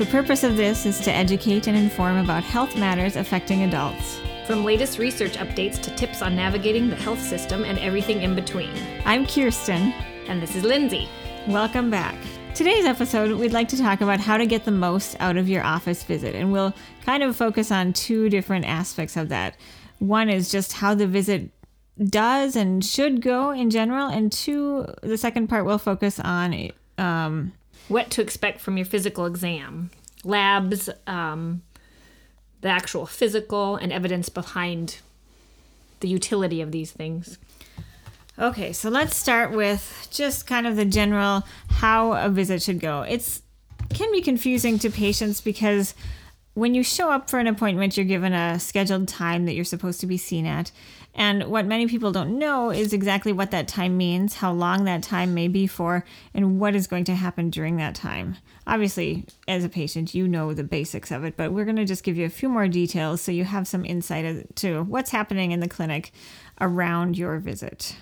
The purpose of this is to educate and inform about health matters affecting adults. From latest research updates to tips on navigating the health system and everything in between. I'm Kirsten. And this is Lindsay. Welcome back. Today's episode, we'd like to talk about how to get the most out of your office visit, and we'll kind of focus on two different aspects of that. One is just how the visit does and should go in general, and two, the second part we'll focus on um, what to expect from your physical exam, labs, um, the actual physical, and evidence behind the utility of these things. Okay, so let's start with just kind of the general how a visit should go. It's can be confusing to patients because when you show up for an appointment, you're given a scheduled time that you're supposed to be seen at. And what many people don't know is exactly what that time means, how long that time may be for, and what is going to happen during that time. Obviously, as a patient, you know the basics of it, but we're going to just give you a few more details so you have some insight to what's happening in the clinic around your visit.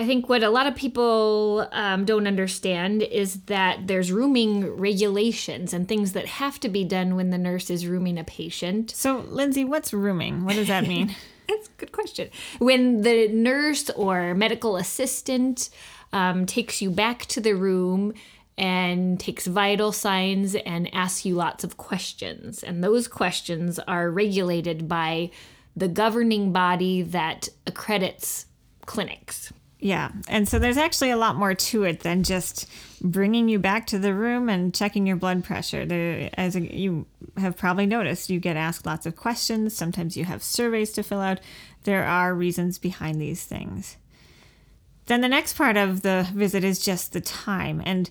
I think what a lot of people um, don't understand is that there's rooming regulations and things that have to be done when the nurse is rooming a patient. So, Lindsay, what's rooming? What does that mean? That's a good question. When the nurse or medical assistant um, takes you back to the room and takes vital signs and asks you lots of questions. And those questions are regulated by the governing body that accredits clinics. Yeah. And so there's actually a lot more to it than just bringing you back to the room and checking your blood pressure. There, as you have probably noticed, you get asked lots of questions. Sometimes you have surveys to fill out. There are reasons behind these things. Then the next part of the visit is just the time. And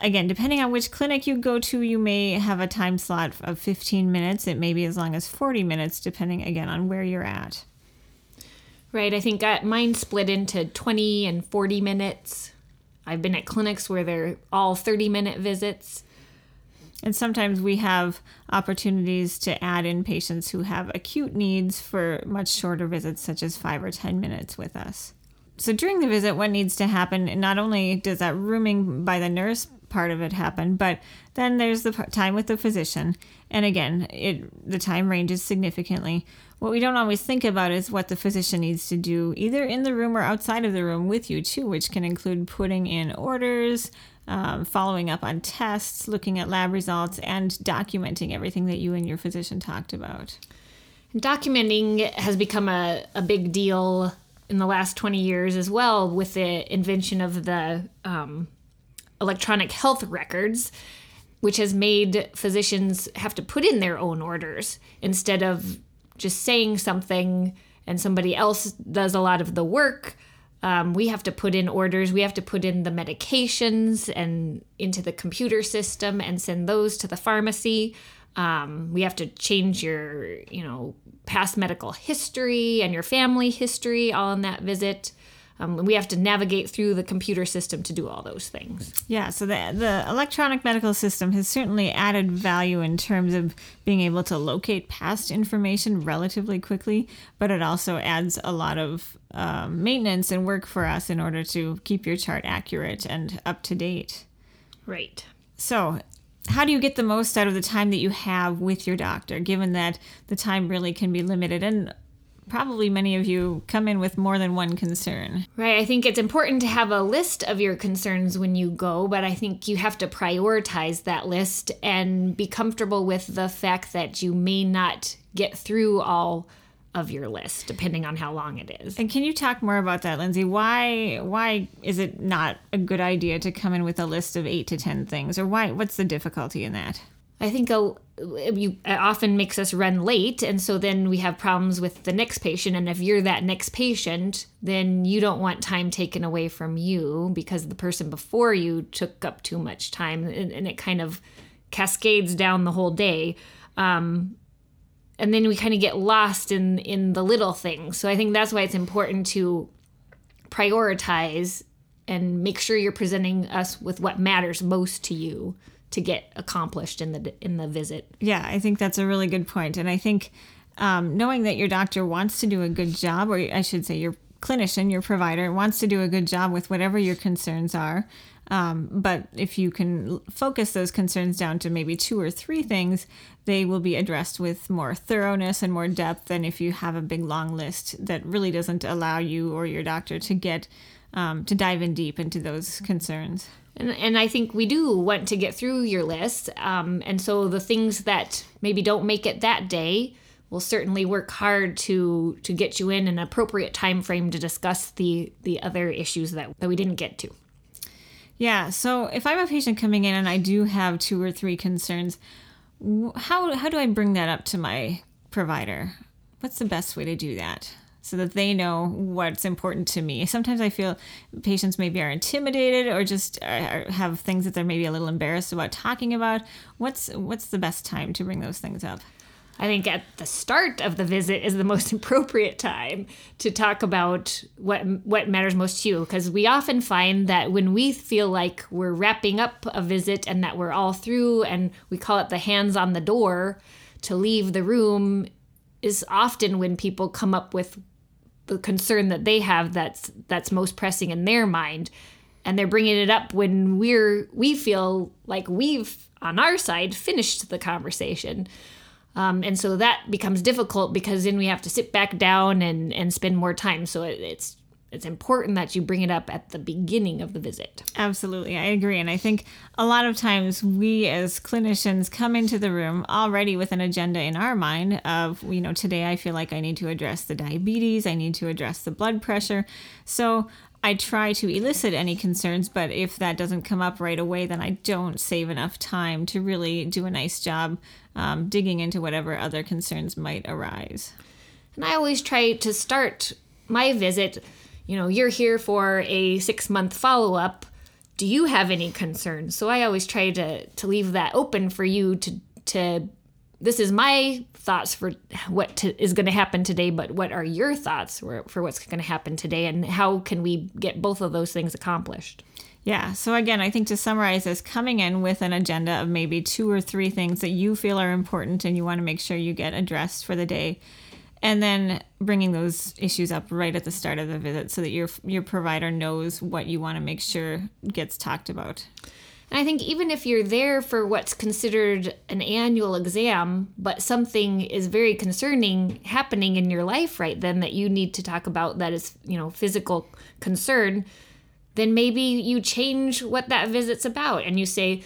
again, depending on which clinic you go to, you may have a time slot of 15 minutes. It may be as long as 40 minutes, depending again on where you're at. Right. I think uh, mine split into 20 and 40 minutes. I've been at clinics where they're all 30 minute visits. And sometimes we have opportunities to add in patients who have acute needs for much shorter visits, such as five or 10 minutes with us. So during the visit, what needs to happen, not only does that rooming by the nurse part of it happen, but then there's the time with the physician. And again, it the time ranges significantly. What we don't always think about is what the physician needs to do, either in the room or outside of the room with you, too, which can include putting in orders, um, following up on tests, looking at lab results, and documenting everything that you and your physician talked about. Documenting has become a, a big deal in the last 20 years as well with the invention of the um, electronic health records which has made physicians have to put in their own orders instead of just saying something and somebody else does a lot of the work. Um, we have to put in orders. We have to put in the medications and into the computer system and send those to the pharmacy. Um, we have to change your, you know, past medical history and your family history all in that visit. Um, we have to navigate through the computer system to do all those things. Yeah, so the, the electronic medical system has certainly added value in terms of being able to locate past information relatively quickly, but it also adds a lot of um, maintenance and work for us in order to keep your chart accurate and up to date. Right. So, how do you get the most out of the time that you have with your doctor, given that the time really can be limited? And probably many of you come in with more than one concern. Right. I think it's important to have a list of your concerns when you go, but I think you have to prioritize that list and be comfortable with the fact that you may not get through all of your list depending on how long it is. And can you talk more about that, Lindsay? Why why is it not a good idea to come in with a list of 8 to 10 things or why what's the difficulty in that? I think a, it often makes us run late, and so then we have problems with the next patient. And if you're that next patient, then you don't want time taken away from you because the person before you took up too much time, and, and it kind of cascades down the whole day. Um, and then we kind of get lost in in the little things. So I think that's why it's important to prioritize and make sure you're presenting us with what matters most to you to get accomplished in the in the visit. Yeah, I think that's a really good point, and I think um, knowing that your doctor wants to do a good job, or I should say, your clinician, your provider wants to do a good job with whatever your concerns are. Um, but if you can focus those concerns down to maybe two or three things, they will be addressed with more thoroughness and more depth than if you have a big long list that really doesn't allow you or your doctor to get um, to dive in deep into those concerns. And, and I think we do want to get through your list. Um, and so the things that maybe don't make it that day, we'll certainly work hard to to get you in an appropriate time frame to discuss the the other issues that, that we didn't get to. Yeah. So if I'm a patient coming in and I do have two or three concerns, how how do I bring that up to my provider? What's the best way to do that? So that they know what's important to me. Sometimes I feel patients maybe are intimidated or just uh, are, have things that they're maybe a little embarrassed about talking about. What's what's the best time to bring those things up? I think at the start of the visit is the most appropriate time to talk about what what matters most to you because we often find that when we feel like we're wrapping up a visit and that we're all through and we call it the hands on the door to leave the room is often when people come up with the concern that they have that's that's most pressing in their mind and they're bringing it up when we're we feel like we've on our side finished the conversation um, and so that becomes difficult because then we have to sit back down and, and spend more time. So it, it's it's important that you bring it up at the beginning of the visit. Absolutely, I agree. And I think a lot of times we as clinicians come into the room already with an agenda in our mind of, you know, today I feel like I need to address the diabetes, I need to address the blood pressure. So I try to elicit any concerns, but if that doesn't come up right away, then I don't save enough time to really do a nice job um, digging into whatever other concerns might arise. And I always try to start my visit. You know, you're here for a six month follow up. Do you have any concerns? So I always try to to leave that open for you to to. This is my thoughts for what to, is going to happen today, but what are your thoughts for, for what's going to happen today, and how can we get both of those things accomplished? Yeah. So again, I think to summarize is coming in with an agenda of maybe two or three things that you feel are important and you want to make sure you get addressed for the day, and then bringing those issues up right at the start of the visit so that your your provider knows what you want to make sure gets talked about. And I think even if you're there for what's considered an annual exam, but something is very concerning happening in your life right then that you need to talk about that is, you know, physical concern, then maybe you change what that visit's about and you say,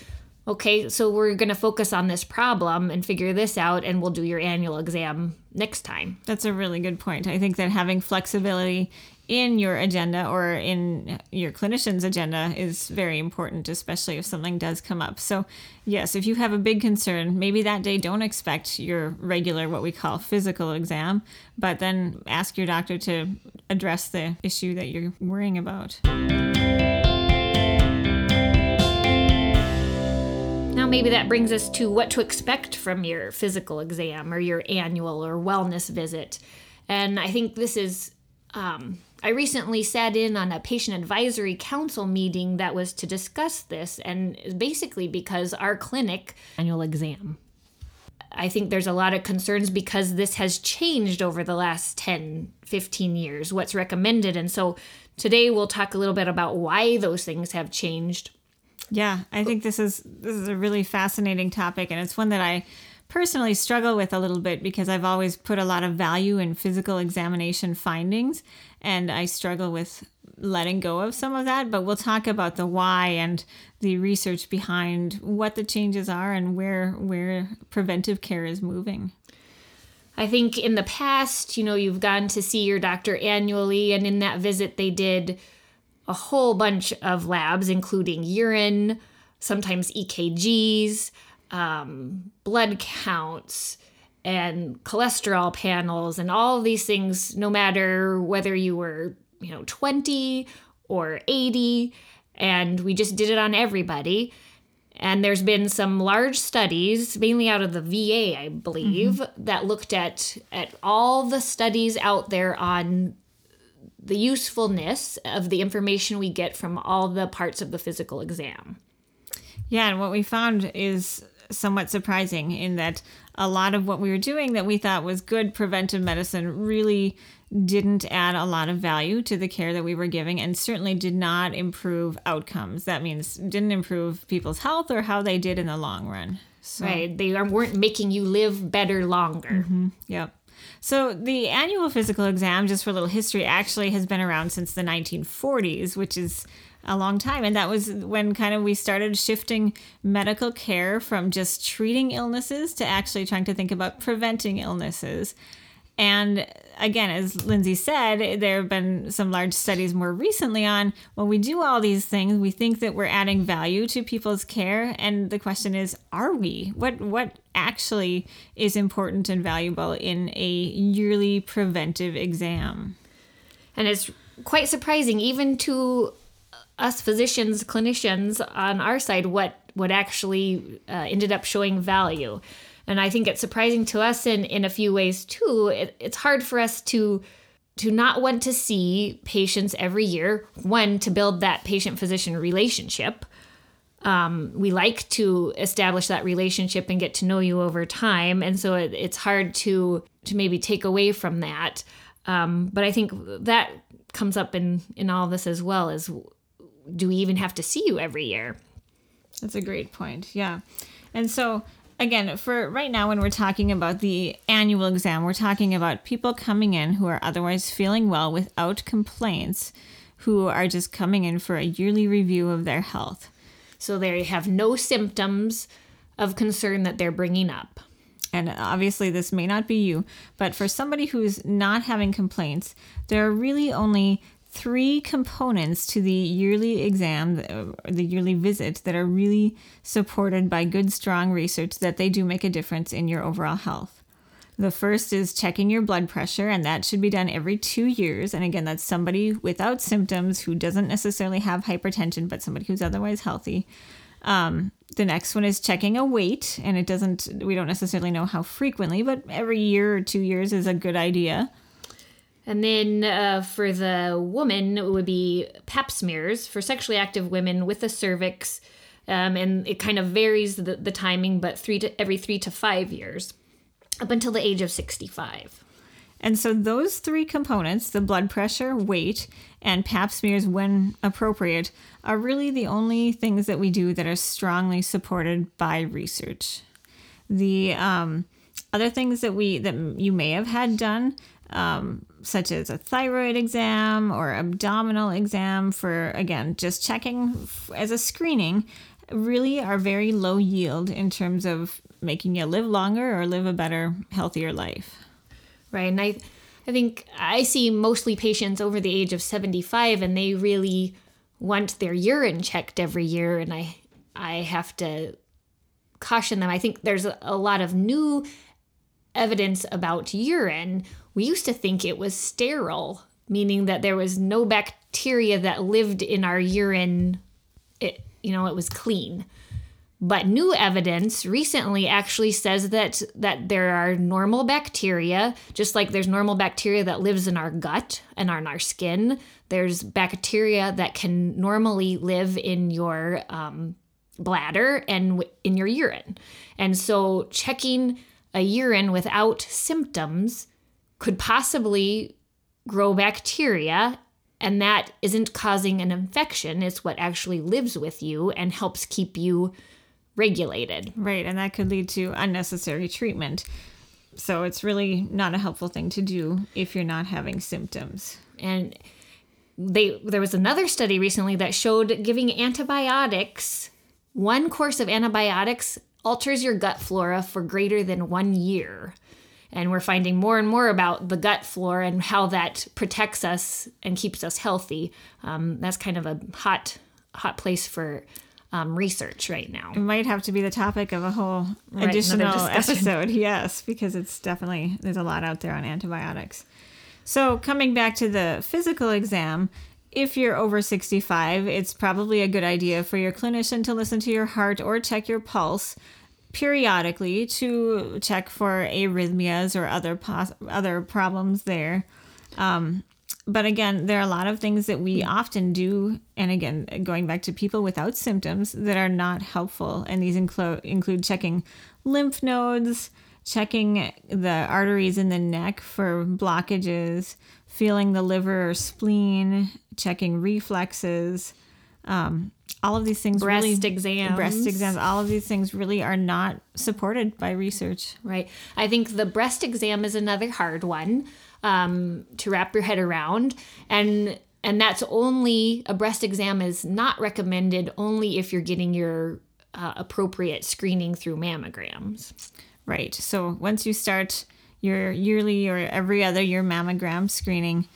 okay, so we're going to focus on this problem and figure this out, and we'll do your annual exam next time. That's a really good point. I think that having flexibility in your agenda or in your clinician's agenda is very important, especially if something does come up. So, yes, if you have a big concern, maybe that day don't expect your regular, what we call physical exam, but then ask your doctor to address the issue that you're worrying about. Now, maybe that brings us to what to expect from your physical exam or your annual or wellness visit. And I think this is, um, I recently sat in on a patient advisory council meeting that was to discuss this, and basically because our clinic annual exam. I think there's a lot of concerns because this has changed over the last 10, 15 years, what's recommended. And so today we'll talk a little bit about why those things have changed yeah, I think this is this is a really fascinating topic and it's one that I personally struggle with a little bit because I've always put a lot of value in physical examination findings and I struggle with letting go of some of that, but we'll talk about the why and the research behind what the changes are and where where preventive care is moving. I think in the past, you know, you've gone to see your doctor annually and in that visit they did a whole bunch of labs, including urine, sometimes EKGs, um, blood counts, and cholesterol panels, and all these things, no matter whether you were, you know, 20 or 80. And we just did it on everybody. And there's been some large studies, mainly out of the VA, I believe, that looked at at all the studies out there on the usefulness of the information we get from all the parts of the physical exam. Yeah, and what we found is somewhat surprising in that a lot of what we were doing that we thought was good preventive medicine really didn't add a lot of value to the care that we were giving and certainly did not improve outcomes. That means didn't improve people's health or how they did in the long run. So, Right? They weren't making you live better longer. Mm-hmm, yep. So the annual physical exam, just for a little history, actually has been around since the 1940s, which is a long time. And that was when kind of we started shifting medical care from just treating illnesses to actually trying to think about preventing illnesses. And again, as Lindsay said, there have been some large studies more recently on when we do all these things, we think that we're adding value to people's care. And the question is, are we? What what actually is important and valuable in a yearly preventive exam? And it's quite surprising, even to us physicians, clinicians on our side, what what actually uh, ended up showing value. And I think it's surprising to us in in a few ways too. It, it's hard for us to to not want to see patients every year. One to build that patient physician relationship. Um, we like to establish that relationship and get to know you over time, and so it, it's hard to to maybe take away from that. Um, but I think that comes up in in all this as well as do we even have to see you every year? That's a great point. Yeah. And so, again, for right now, when we're talking about the annual exam, we're talking about people coming in who are otherwise feeling well without complaints, who are just coming in for a yearly review of their health. So they have no symptoms of concern that they're bringing up. And obviously, this may not be you, but for somebody who's not having complaints, there are really only three components to the yearly exam, uh, the yearly visit, that are really supported by good, strong research that they do make a difference in your overall health. The first is checking your blood pressure, and that should be done every two years. And again, that's somebody without symptoms who doesn't necessarily have hypertension, but somebody who's otherwise healthy. Um, the next one is checking a weight, and it doesn't, we don't necessarily know how frequently, but every year or two years is a good idea. And then uh, for the woman, it would be pap smears for sexually active women with a cervix. Um, and it kind of varies the, the timing, but three to every three to five years up until the age of 65. And so those three components, the blood pressure, weight, and pap smears when appropriate, are really the only things that we do that are strongly supported by research. The um, other things that we that you may have had done, um, such as a thyroid exam or abdominal exam for again just checking as a screening, really are very low yield in terms of making you live longer or live a better, healthier life. Right. And I, I think I see mostly patients over the age of 75 and they really want their urine checked every year. And I, I have to caution them. I think there's a, a lot of new evidence about urine. We used to think it was sterile, meaning that there was no bacteria that lived in our urine. It, you know, it was clean. But new evidence recently actually says that that there are normal bacteria, just like there's normal bacteria that lives in our gut and on our skin. There's bacteria that can normally live in your um, bladder and in your urine. And so checking a urine without symptoms could possibly grow bacteria and that isn't causing an infection it's what actually lives with you and helps keep you regulated Right, and that could lead to unnecessary treatment. So it's really not a helpful thing to do if you're not having symptoms. and they there was another study recently that showed giving antibiotics one course of antibiotics alters your gut flora for greater than 1 year and we're finding more and more about the gut flora and how that protects us and keeps us healthy um, that's kind of a hot hot place for um, research right now It might have to be the topic of a whole another additional episode. Yes, because it's definitely there's a lot out there on antibiotics. So coming back to the physical exam, if you're over 65, it's probably a good idea for your clinician to listen to your heart or check your pulse periodically to check for arrhythmias or other pos- other problems there. Um, but again, there are a lot of things that we often do, and again, going back to people without symptoms that are not helpful, and these include include checking lymph nodes, checking the arteries in the neck for blockages, feeling the liver or spleen, checking reflexes. Um, all of these things Breast really exams. breast exams all of these things really are not supported by research Right. I think the breast exam is another hard one um, to wrap your head around, and and that's only a breast exam is not recommended only if you're getting your uh, appropriate screening through mammograms. right so once you start your yearly or every other year mammogram screening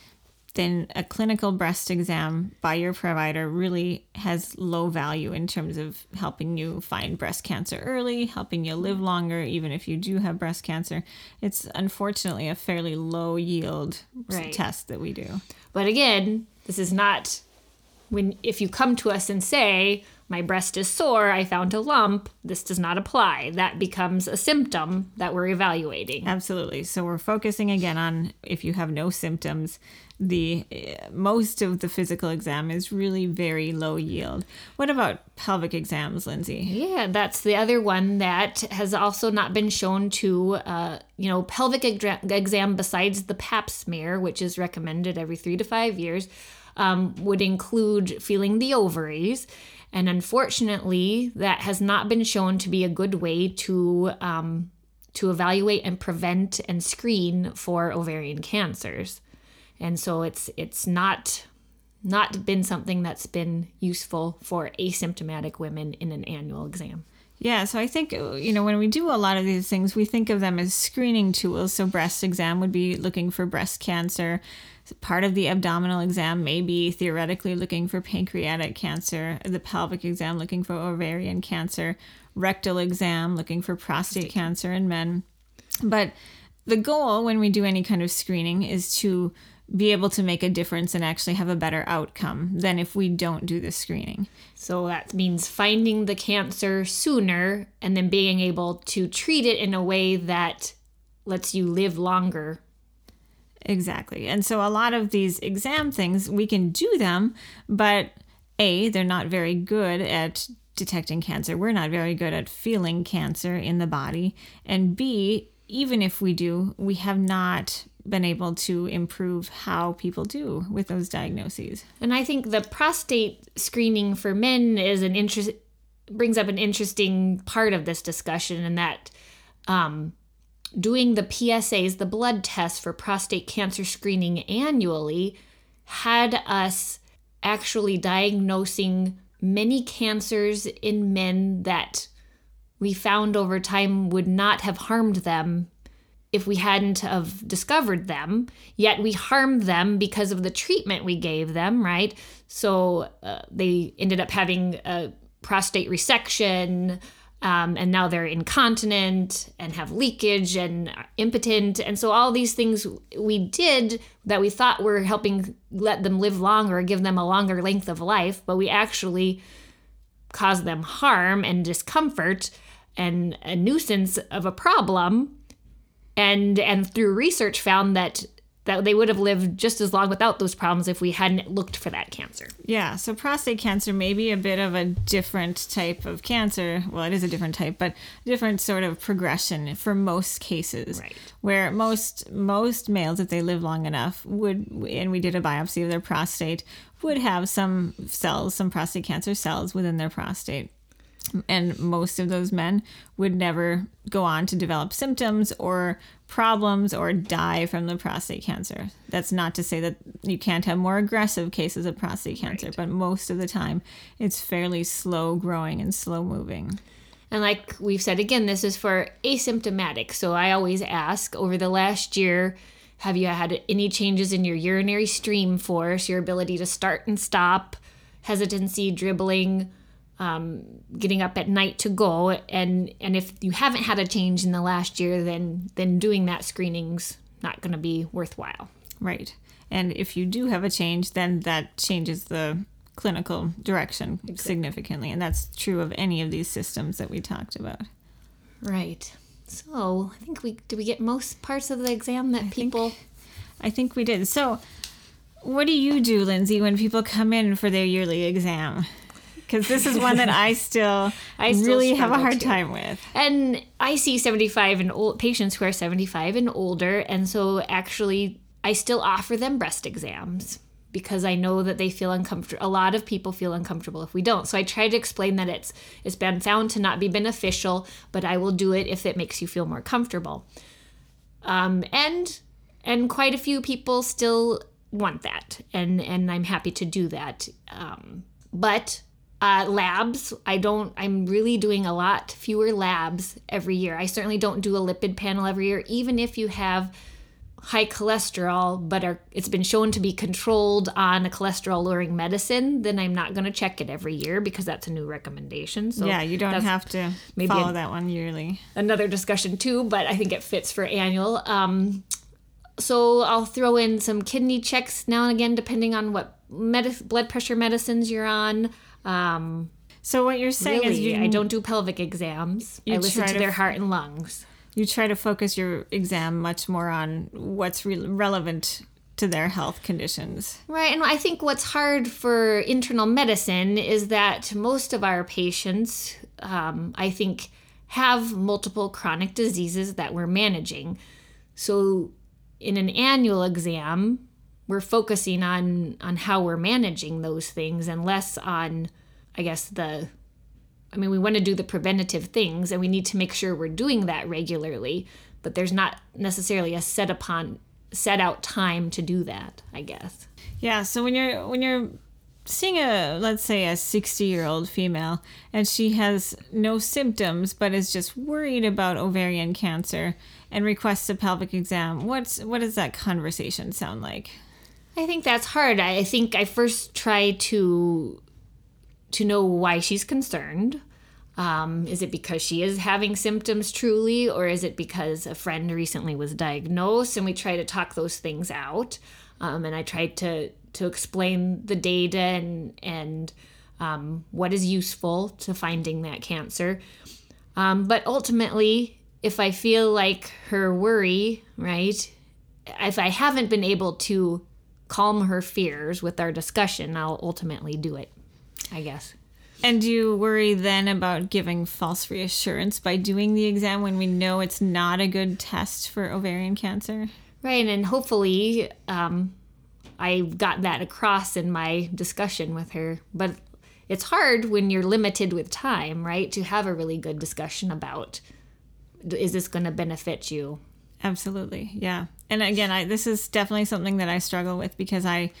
then a clinical breast exam by your provider really has low value in terms of helping you find breast cancer early, helping you live longer, even if you do have breast cancer. It's unfortunately a fairly low yield Right. test that we do. But again, this is not when if you come to us and say my breast is sore, I found a lump, this does not apply. That becomes a symptom that we're evaluating. Absolutely. So we're focusing again on if you have no symptoms. The uh, most of the physical exam is really very low yield. What about pelvic exams, Lindsay? Yeah, that's the other one that has also not been shown to, uh, you know, pelvic exam besides the pap smear, which is recommended every three to five years, um, would include feeling the ovaries. And unfortunately, that has not been shown to be a good way to um, to evaluate and prevent and screen for ovarian cancers. And so it's it's not not been something that's been useful for asymptomatic women in an annual exam. Yeah, so I think, you know, when we do a lot of these things, we think of them as screening tools. So, breast exam would be looking for breast cancer. Part of the abdominal exam may be theoretically looking for pancreatic cancer, the pelvic exam looking for ovarian cancer, rectal exam looking for prostate cancer in men. But the goal when we do any kind of screening is to be able to make a difference and actually have a better outcome than if we don't do the screening. So that means finding the cancer sooner and then being able to treat it in a way that lets you live longer. Exactly. And so a lot of these exam things, we can do them, but A, they're not very good at detecting cancer. We're not very good at feeling cancer in the body. And B, even if we do, we have not been able to improve how people do with those diagnoses. And I think the prostate screening for men is an interest brings up an interesting part of this discussion in that um, doing the PSAs, the blood tests for prostate cancer screening annually, had us actually diagnosing many cancers in men that we found over time would not have harmed them if we hadn't have discovered them. Yet we harmed them because of the treatment we gave them right? So uh, they ended up having a prostate resection um, and now they're incontinent and have leakage and impotent. And so all these things we did that we thought were helping let them live longer give them a longer length of life but we actually caused them harm and discomfort and a nuisance of a problem. And and through research found that that they would have lived just as long without those problems if we hadn't looked for that cancer. Yeah, so prostate cancer may be a bit of a different type of cancer. Well, it is a different type, but different sort of progression for most cases. Right. Where most most males, if they live long enough, would and we did a biopsy of their prostate, would have some cells, some prostate cancer cells within their prostate. And most of those men would never go on to develop symptoms or problems or die from the prostate cancer. That's not to say that you can't have more aggressive cases of prostate cancer, but most of the time it's fairly slow growing and slow moving. And like we've said again, this is for asymptomatic. So I always ask over the last year, have you had any changes in your urinary stream force, your ability to start and stop, hesitancy, dribbling, um, getting up at night to go? And and if you haven't had a change in the last year, then then doing that screening's not going to be worthwhile. Right. And if you do have a change, then that changes the clinical direction significantly. And that's true of any of these systems that we talked about. Right. So I think we did we get most parts of the exam that people I think we did. So, what do you do, Lindsay, when people come in for their yearly exam? Because this is one that I still, I still really have a hard time with. And I see 75 and old patients who are 75 and older, and so actually I still offer them breast exams because I know that they feel uncomfortable. A lot of people feel uncomfortable if we don't. So I try to explain that it's it's been found to not be beneficial, but I will do it if it makes you feel more comfortable. Um, and and quite a few people still want that, and and I'm happy to do that. Um, but uh, labs, I don't. I'm really doing a lot fewer labs every year. I certainly don't do a lipid panel every year, even if you have high cholesterol, but are, it's been shown to be controlled on a cholesterol lowering medicine, then I'm not going to check it every year because that's a new recommendation. So yeah, you don't have to maybe follow a- that one yearly. another discussion too, but I think it fits for annual. Um, so I'll throw in some kidney checks now and again, depending on what medis- blood pressure medicines you're on. Um, So what you're saying is you I don't do pelvic exams. I listen to to their heart and lungs. you try to focus your exam much more on what's re- relevant to their health conditions. Right, and I think what's hard for internal medicine is that most of our patients, um, I think, have multiple chronic diseases that we're managing. So, in an annual exam, we're focusing on on how we're managing those things and less on, I guess, the. I mean, we want to do the preventative things, and we need to make sure we're doing that regularly. But there's not necessarily a set upon set out time to do that. I guess. Yeah, so when you're when you're seeing a let's say a 60 year old female and she has no symptoms but is just worried about ovarian cancer and requests a pelvic exam what's what does that conversation sound like I think that's hard. I think I first try to to know why she's concerned. Um, is it because she is having symptoms truly, or is it because a friend recently was diagnosed? And we try to talk those things out. Um, and I try to to explain the data and and um, what is useful to finding that cancer. Um, but ultimately, if I feel like her worry, right, if I haven't been able to calm her fears with our discussion, I'll ultimately do it, I guess. and do you worry then about giving false reassurance by doing the exam when we know it's not a good test for ovarian cancer Right, and hopefully um, I got that across in my discussion with her. But it's hard when you're limited with time, right, to have a really good discussion about is this going to benefit you? Absolutely. Yeah. And again, I this is definitely something that I struggle with because I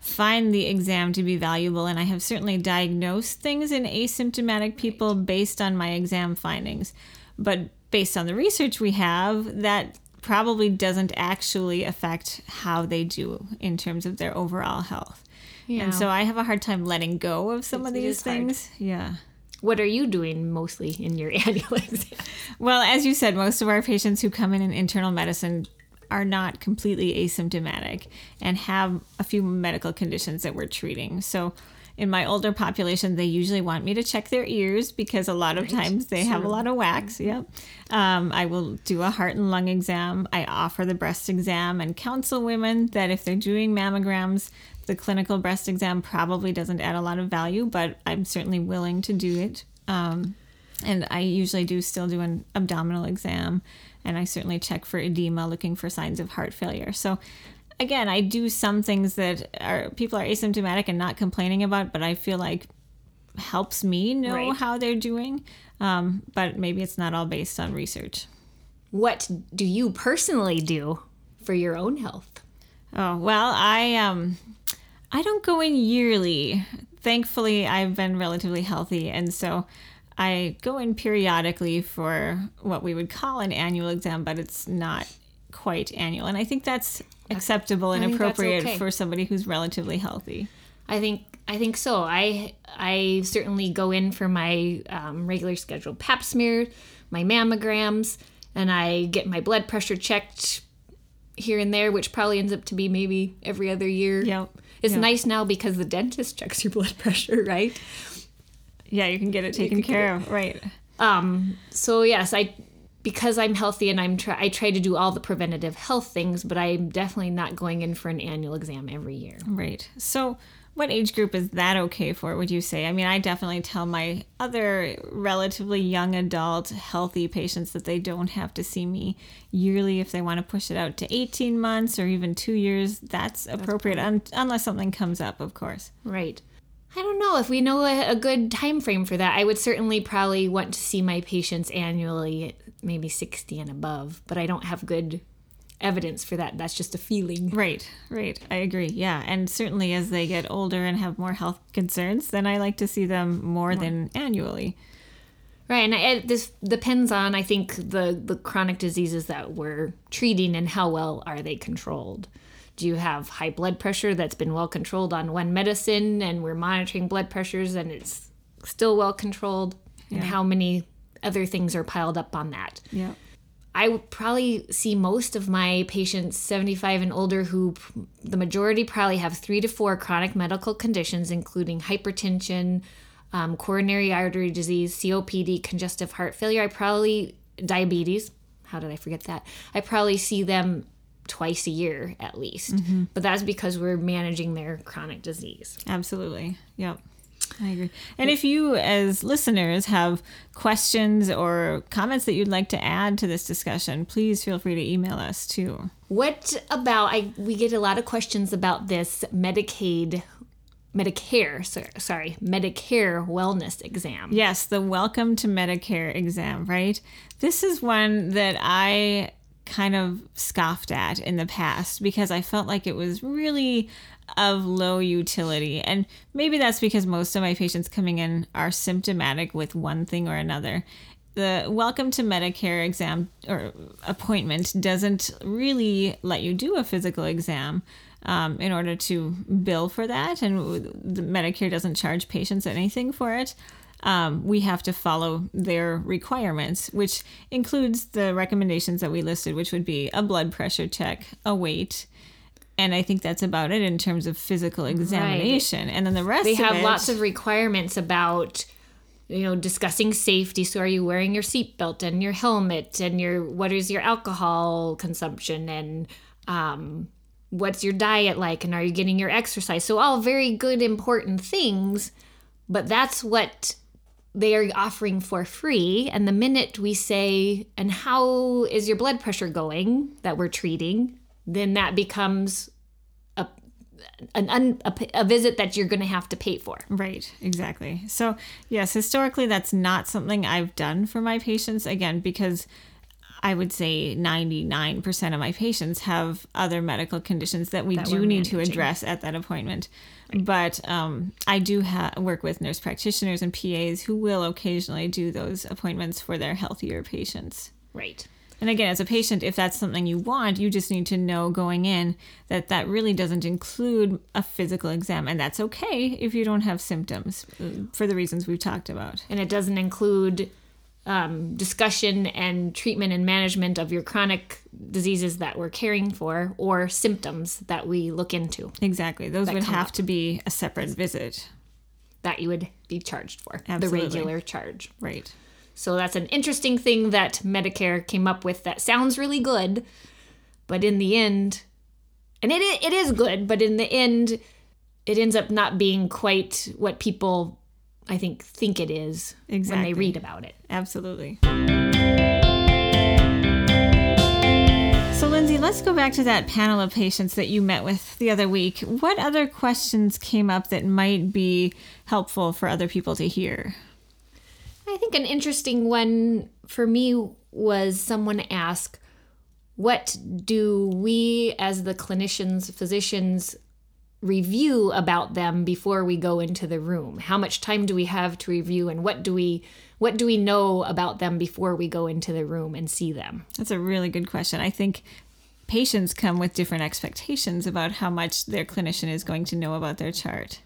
find the exam to be valuable and I have certainly diagnosed things in asymptomatic people based on my exam findings. But based on the research we have, that probably doesn't actually affect how they do in terms of their overall health. Yeah. And so I have a hard time letting go of some of these is hard. things. Yeah. What are you doing mostly in your annual exam? Well, as you said, most of our patients who come in in internal medicine are not completely asymptomatic and have a few medical conditions that we're treating. So, in my older population, they usually want me to check their ears because a lot of times they have a lot of wax. Yep. Um, I will do a heart and lung exam. I offer the breast exam and counsel women that if they're doing mammograms, the clinical breast exam probably doesn't add a lot of value, but I'm certainly willing to do it. Um, and I usually do still do an abdominal exam, and I certainly check for edema, looking for signs of heart failure. So, again, I do some things that are people are asymptomatic and not complaining about, but I feel like helps me know Right. how they're doing. Um, but maybe it's not all based on research. What do you personally do for your own health? Oh well, I um, I don't go in yearly. Thankfully, I've been relatively healthy, and so I go in periodically for what we would call an annual exam, but it's not quite annual. And I think that's acceptable and I think that's appropriate okay. for somebody who's relatively healthy. I think I think so. I I certainly go in for my um, regular scheduled Pap smear, my mammograms, and I get my blood pressure checked here and there, which probably ends up to be maybe every other year. Yep. It's Yep. nice now because the dentist checks your blood pressure, right? Yeah, you can get it taken care of. Right. Um, so yes, I because I'm healthy and I'm try I try to do all the preventative health things, but I'm definitely not going in for an annual exam every year. Right. So, what age group is that okay for, would you say? I mean, I definitely tell my other relatively young adult, healthy patients that they don't have to see me yearly if they want to push it out to 18 months or even two years. That's appropriate, un- unless something comes up, of course. Right. I don't know if we know a, a good time frame for that. I would certainly probably want to see my patients annually, maybe 60 and above, but I don't have good evidence for that. That's just a feeling. Right, right. I agree. Yeah. And certainly as they get older and have more health concerns, then I like to see them more than annually. Right, and it, this depends on I think the the chronic diseases that we're treating and how well are they controlled. Do you have high blood pressure that's been well controlled on one medicine and we're monitoring blood pressures and it's still well controlled? And how many other things are piled up on that? Yeah. I would probably see most of my patients 75 and older who the majority probably have three to four chronic medical conditions, including hypertension, um, coronary artery disease, COPD, congestive heart failure. I probably, diabetes. How did I forget that? I probably see them twice a year at least. But that's because we're managing their chronic disease. Absolutely. Yep. I agree. And if you, as listeners, have questions or comments that you'd like to add to this discussion, please feel free to email us too. What about I we get a lot of questions about this Medicaid Medicare, so- sorry, Medicare wellness exam. Yes, the Welcome to Medicare exam, right? This is one that I kind of scoffed at in the past because I felt like it was really of low utility. And maybe that's because most of my patients coming in are symptomatic with one thing or another. The Welcome to Medicare exam or appointment doesn't really let you do a physical exam um, in order to bill for that, and Medicare doesn't charge patients anything for it um, we have to follow their requirements, which includes the recommendations that we listed, which would be a blood pressure check, a weight, and I think that's about it in terms of physical examination. And then the rest They have it, lots of requirements about you know discussing safety. So are you wearing your seatbelt and your helmet and your what is your alcohol consumption and um, what's your diet like and are you getting your exercise? So all very good important things but that's what they are offering for free and the minute we say and how is your blood pressure going that we're treating then that becomes a an un, a, a visit that you're going to have to pay for Right, exactly. So, yes, historically, that's not something I've done for my patients. Again, because I would say 99% of my patients have other medical conditions that we do we're need to address at that appointment. But um, I do ha- work with nurse practitioners and PAs who will occasionally do those appointments for their healthier patients. right And again, as a patient, if that's something you want, you just need to know going in that that really doesn't include a physical exam. And that's okay if you don't have symptoms uh, for the reasons we've talked about. and it doesn't include um, discussion and treatment and management of your chronic diseases that we're caring for or symptoms that we look into Exactly. Those would have up. to be a separate visit. that you would be charged for Absolutely. the regular charge Right. so that's an interesting thing that medicare came up with that sounds really good but in the end and it, it is good but in the end it ends up not being quite what people i think think it is when they read about it Absolutely. So, Lindsay, let's go back to that panel of patients that you met with the other week. What other questions came up that might be helpful for other people to hear? I think an interesting one for me was someone asked, What do we as the clinicians, physicians, review about them before we go into the room? How much time do we have to review and what do we what do we know about them before we go into the room and see them? That's a really good question. I think patients come with different expectations about how much their clinician is going to know about their chart.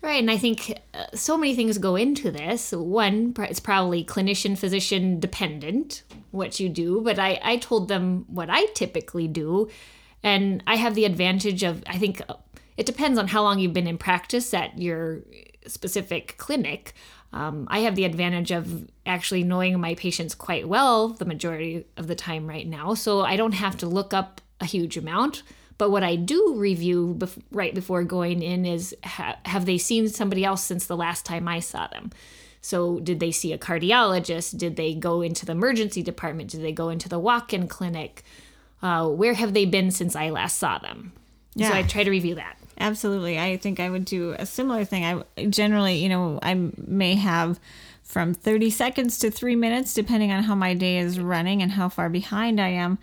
Right, and I think uh, so many things go into this. One, it's probably clinician physician dependent what you do, but I, I told them what I typically do. And I have the advantage of, I think it depends on how long you've been in practice at your specific clinic. Um, I have the advantage of actually knowing my patients quite well the majority of the time right now. So I don't have to look up a huge amount. But what I do review bef- right before going in is ha- have they seen somebody else since the last time I saw them? So, did they see a cardiologist? Did they go into the emergency department? Did they go into the walk in clinic? Uh, where have they been since I last saw them? Yeah. So, I try to review that. Absolutely. I think I would do a similar thing. I generally, you know, I may have from 30 seconds to three minutes, depending on how my day is running and how far behind I am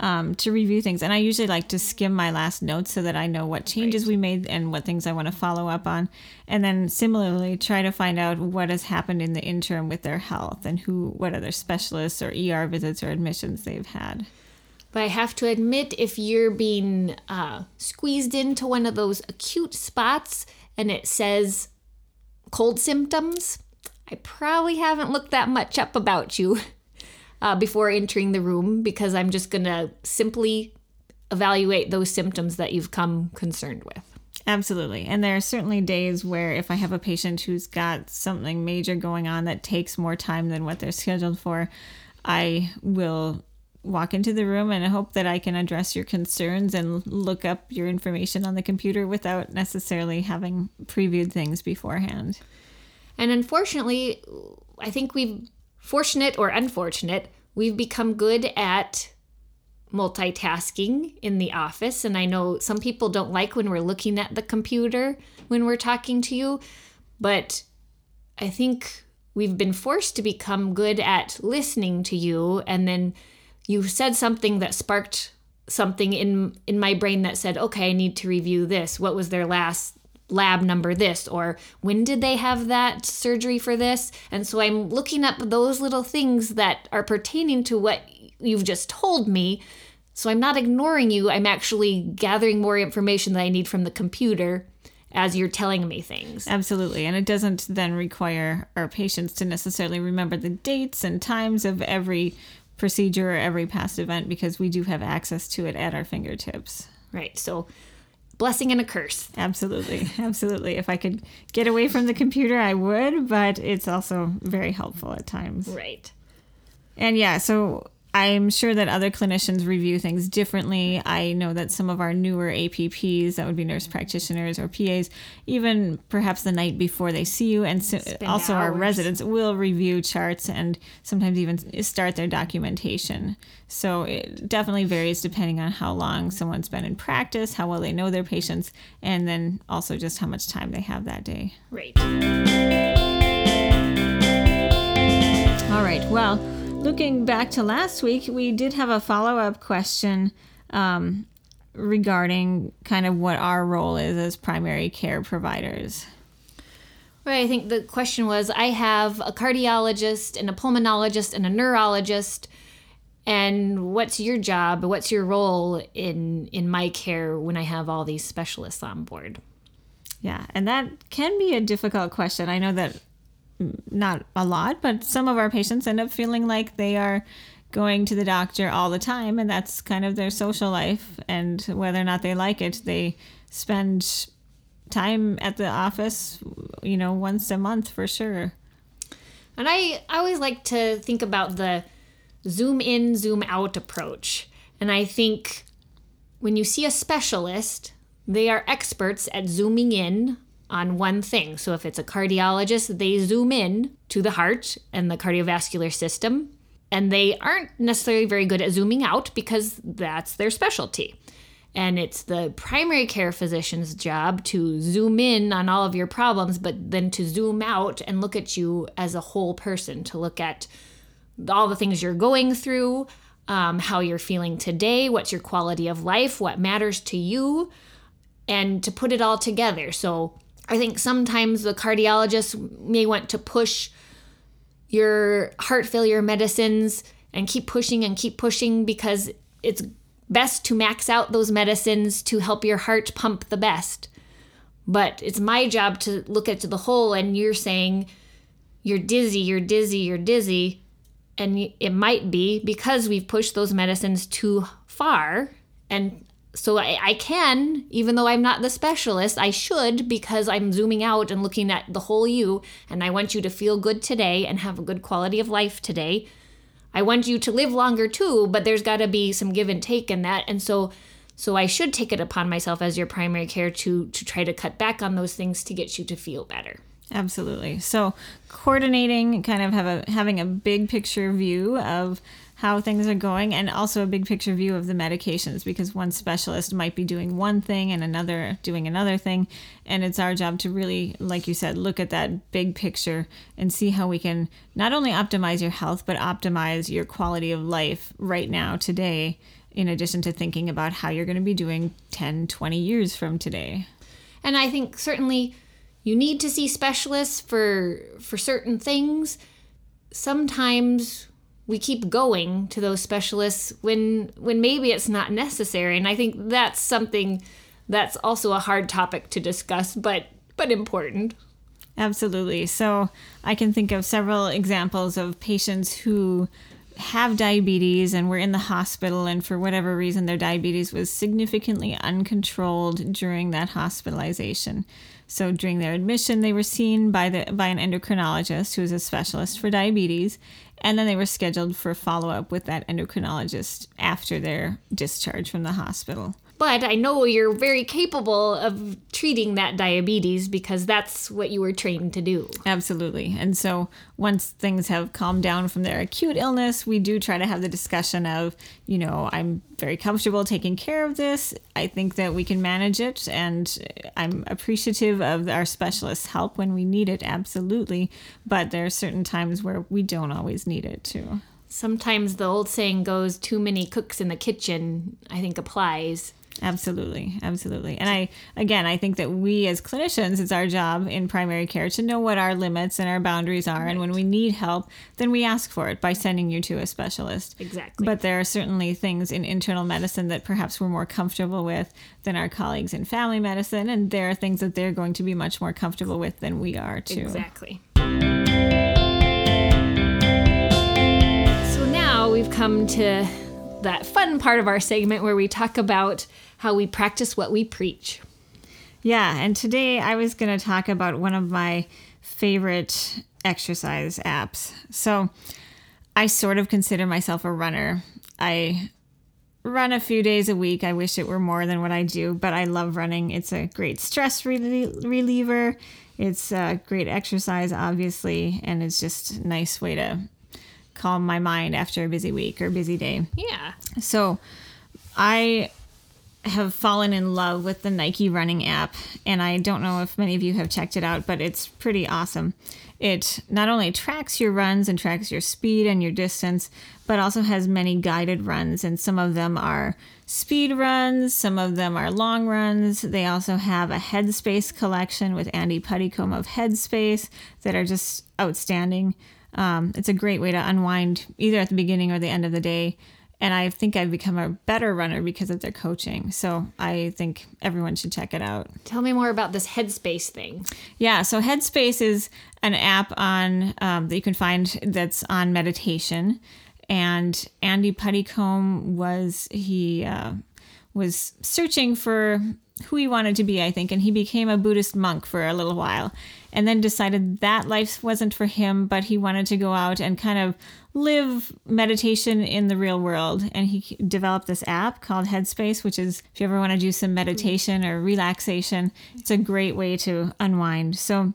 um, to review things. And I usually like to skim my last notes so that I know what changes we made and what things I want to follow up on. And then similarly, try to find out what has happened in the interim with their health and who, what other specialists or ER visits or admissions they've had. But I have to admit, if you're being uh, squeezed into one of those acute spots and it says cold symptoms, I probably haven't looked that much up about you. uh, before entering the room because I'm just going to simply evaluate those symptoms that you've come concerned with. Absolutely. And there are certainly days where if I have a patient who's got something major going on that takes more time than what they're scheduled for, I will walk into the room and I hope that I can address your concerns and look up your information on the computer without necessarily having previewed things beforehand. And unfortunately, I think we've fortunate or unfortunate, we've become good at multitasking in the office. And I know some people don't like when we're looking at the computer when we're talking to you, but I think we've been forced to become good at listening to you. And then you said something that sparked something in in my brain that said okay i need to review this. What was their last lab number this? Or when did they have that surgery for this? And so i'm looking up those little things that are pertaining to what you've just told me. So i'm not ignoring you. I'm actually gathering more information that i need from the computer as you're telling me things. Absolutely. And it doesn't then require our patients to necessarily remember the dates and times of every procedure or every past event because we do have access to it at our fingertips. right so blessing and a curse Absolutely. Absolutely. If I could get away from the computer, I would, but it's also very helpful at times. right And yeah, so I'm sure that other clinicians review things differently. I know that some of our newer APPs, that would be nurse practitioners or PAs, even perhaps the night before they see you, and so, also our residents will review charts and sometimes even start their documentation. So it definitely varies depending on how long someone's been in practice, how well they know their patients, and then also just how much time they have that day. right All right. Well, looking back to last week, we did have a follow up question um, regarding kind of what our role is as primary care providers. Right. I think the question was I have a cardiologist and a pulmonologist and a neurologist. And what's your job? What's your role in in my care when I have all these specialists on board? Yeah, and that can be a difficult question. I know that not a lot, but some of our patients end up feeling like they are going to the doctor all the time, and that's kind of their social life. And whether or not they like it, they spend time at the office, you know, once a month for sure. And I, I always like to think about the zoom in, zoom out approach. And I think when you see a specialist, they are experts at zooming in on one thing. So if it's a cardiologist, they zoom in to the heart and the cardiovascular system. And they aren't necessarily very good at zooming out because that's their specialty. And it's the primary care physician's job to zoom in on all of your problems, but then to zoom out and look at you as a whole person, to look at all the things you're going through, um, how you're feeling today, what's your quality of life, what matters to you, and to put it all together. So I think sometimes the cardiologist may want to push your heart failure medicines and keep pushing and keep pushing because it's best to max out those medicines to help your heart pump the best. But it's my job to look at the whole, and you're saying you're dizzy, you're dizzy, you're dizzy. And it might be because we've pushed those medicines too far. And so I, I can, even though I'm not the specialist, I should because I'm zooming out and looking at the whole you. And I want you to feel good today and have a good quality of life today. I want you to live longer too, but there's got to be some give and take in that. And so so I should take it upon myself as your primary care to to try to cut back on those things to get you to feel better. Absolutely. So coordinating, kind of have a having a big picture view of how things are going and also a big picture view of the medications because one specialist might be doing one thing and another doing another thing and it's our job to really like you said look at that big picture and see how we can not only optimize your health but optimize your quality of life right now today in addition to thinking about how you're going to be doing 10 20 years from today. And i think certainly you need to see specialists for for certain things. Sometimes we keep going to those specialists when when maybe it's not necessary. And i think that's something that's also a hard topic to discuss but but important. Absolutely. So i can think of several examples of patients who have diabetes and were in the hospital and for whatever reason their diabetes was significantly uncontrolled during that hospitalization. So during their admission they were seen by the by an endocrinologist who is a specialist for diabetes and then they were scheduled for follow up with that endocrinologist after their discharge from the hospital. But I know you're very capable of treating that diabetes because that's what you were trained to do. Absolutely. And so once things have calmed down from their acute illness, we do try to have the discussion of, you know, I'm very comfortable taking care of this. I think that we can manage it. And I'm appreciative of our specialist's help when we need it. Absolutely. But there are certain times where we don't always need it too. Sometimes the old saying goes, too many cooks in the kitchen, I think applies. Absolutely, absolutely. And I again, I think that we as clinicians, it's our job in primary care to know what our limits and our boundaries are right. and when we need help, then we ask for it by sending you to a specialist. Exactly. But there are certainly things in internal medicine that perhaps we're more comfortable with than our colleagues in family medicine and there are things that they're going to be much more comfortable with than we are too. Exactly. So now we've come to that fun part of our segment where we talk about how we practice what we preach. Yeah, and today I was going to talk about one of my favorite exercise apps. So I sort of consider myself a runner. I run a few days a week. I wish it were more than what I do, but I love running. It's a great stress reliever. It's a great exercise, obviously, and it's just a nice way to calm my mind after a busy week or busy day. Yeah. So I have fallen in love with the Nike running app, and I don't know if many of you have checked it out, but it's pretty awesome. It not only tracks your runs and tracks your speed and your distance, but also has many guided runs, and some of them are speed runs, some of them are long runs. They also have a Headspace collection with Andy Puddicombe of Headspace that are just outstanding. Um, it's a great way to unwind either at the beginning or the end of the day and I think I've become a better runner because of their coaching. So I think everyone should check it out. Tell me more about this Headspace thing. Yeah, so Headspace is an app on um, that you can find that's on meditation, and Andy Puddicombe was he uh, was searching for who he wanted to be, I think, and he became a Buddhist monk for a little while and then decided that life wasn't for him, but he wanted to go out and kind of live meditation in the real world. And he developed this app called Headspace, which is if you ever want to do some meditation or relaxation, it's a great way to unwind. So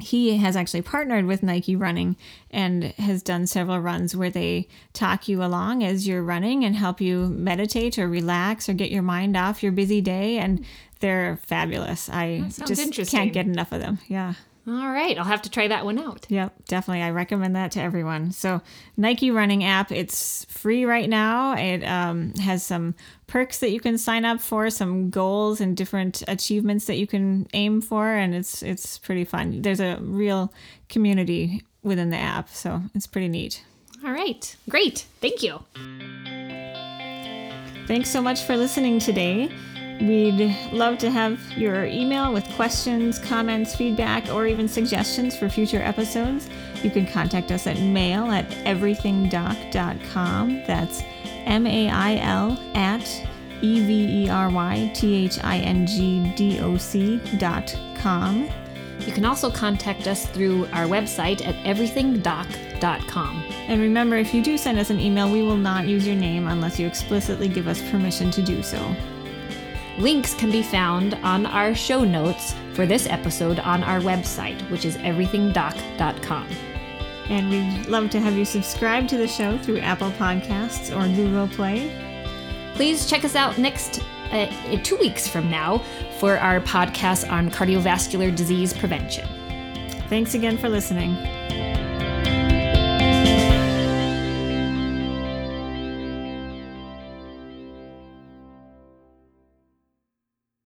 he has actually partnered with Nike Running and has done several runs where they talk you along as you're running and help you meditate or relax or get your mind off your busy day. And they're fabulous. I just can't get enough of them. Yeah. All right, I'll have to try that one out. Yep, definitely. I recommend that to everyone. So, Nike Running app, it's free right now. It um, has some perks that you can sign up for, some goals and different achievements that you can aim for, and it's it's pretty fun. There's a real community within the app, so it's pretty neat. All right, great. Thank you. Thanks so much for listening today. We'd love to have your email with questions, comments, feedback, or even suggestions for future episodes. You can contact us at mail at everythingdoc.com. That's M A I L at E V E R Y T H I N G D O C dot com. You can also contact us through our website at everythingdoc.com. And remember, if you do send us an email, we will not use your name unless you explicitly give us permission to do so. Links can be found on our show notes for this episode on our website, which is everythingdoc.com. And we'd love to have you subscribe to the show through Apple Podcasts or Google Play. Please check us out next uh, two weeks from now for our podcast on cardiovascular disease prevention. Thanks again for listening.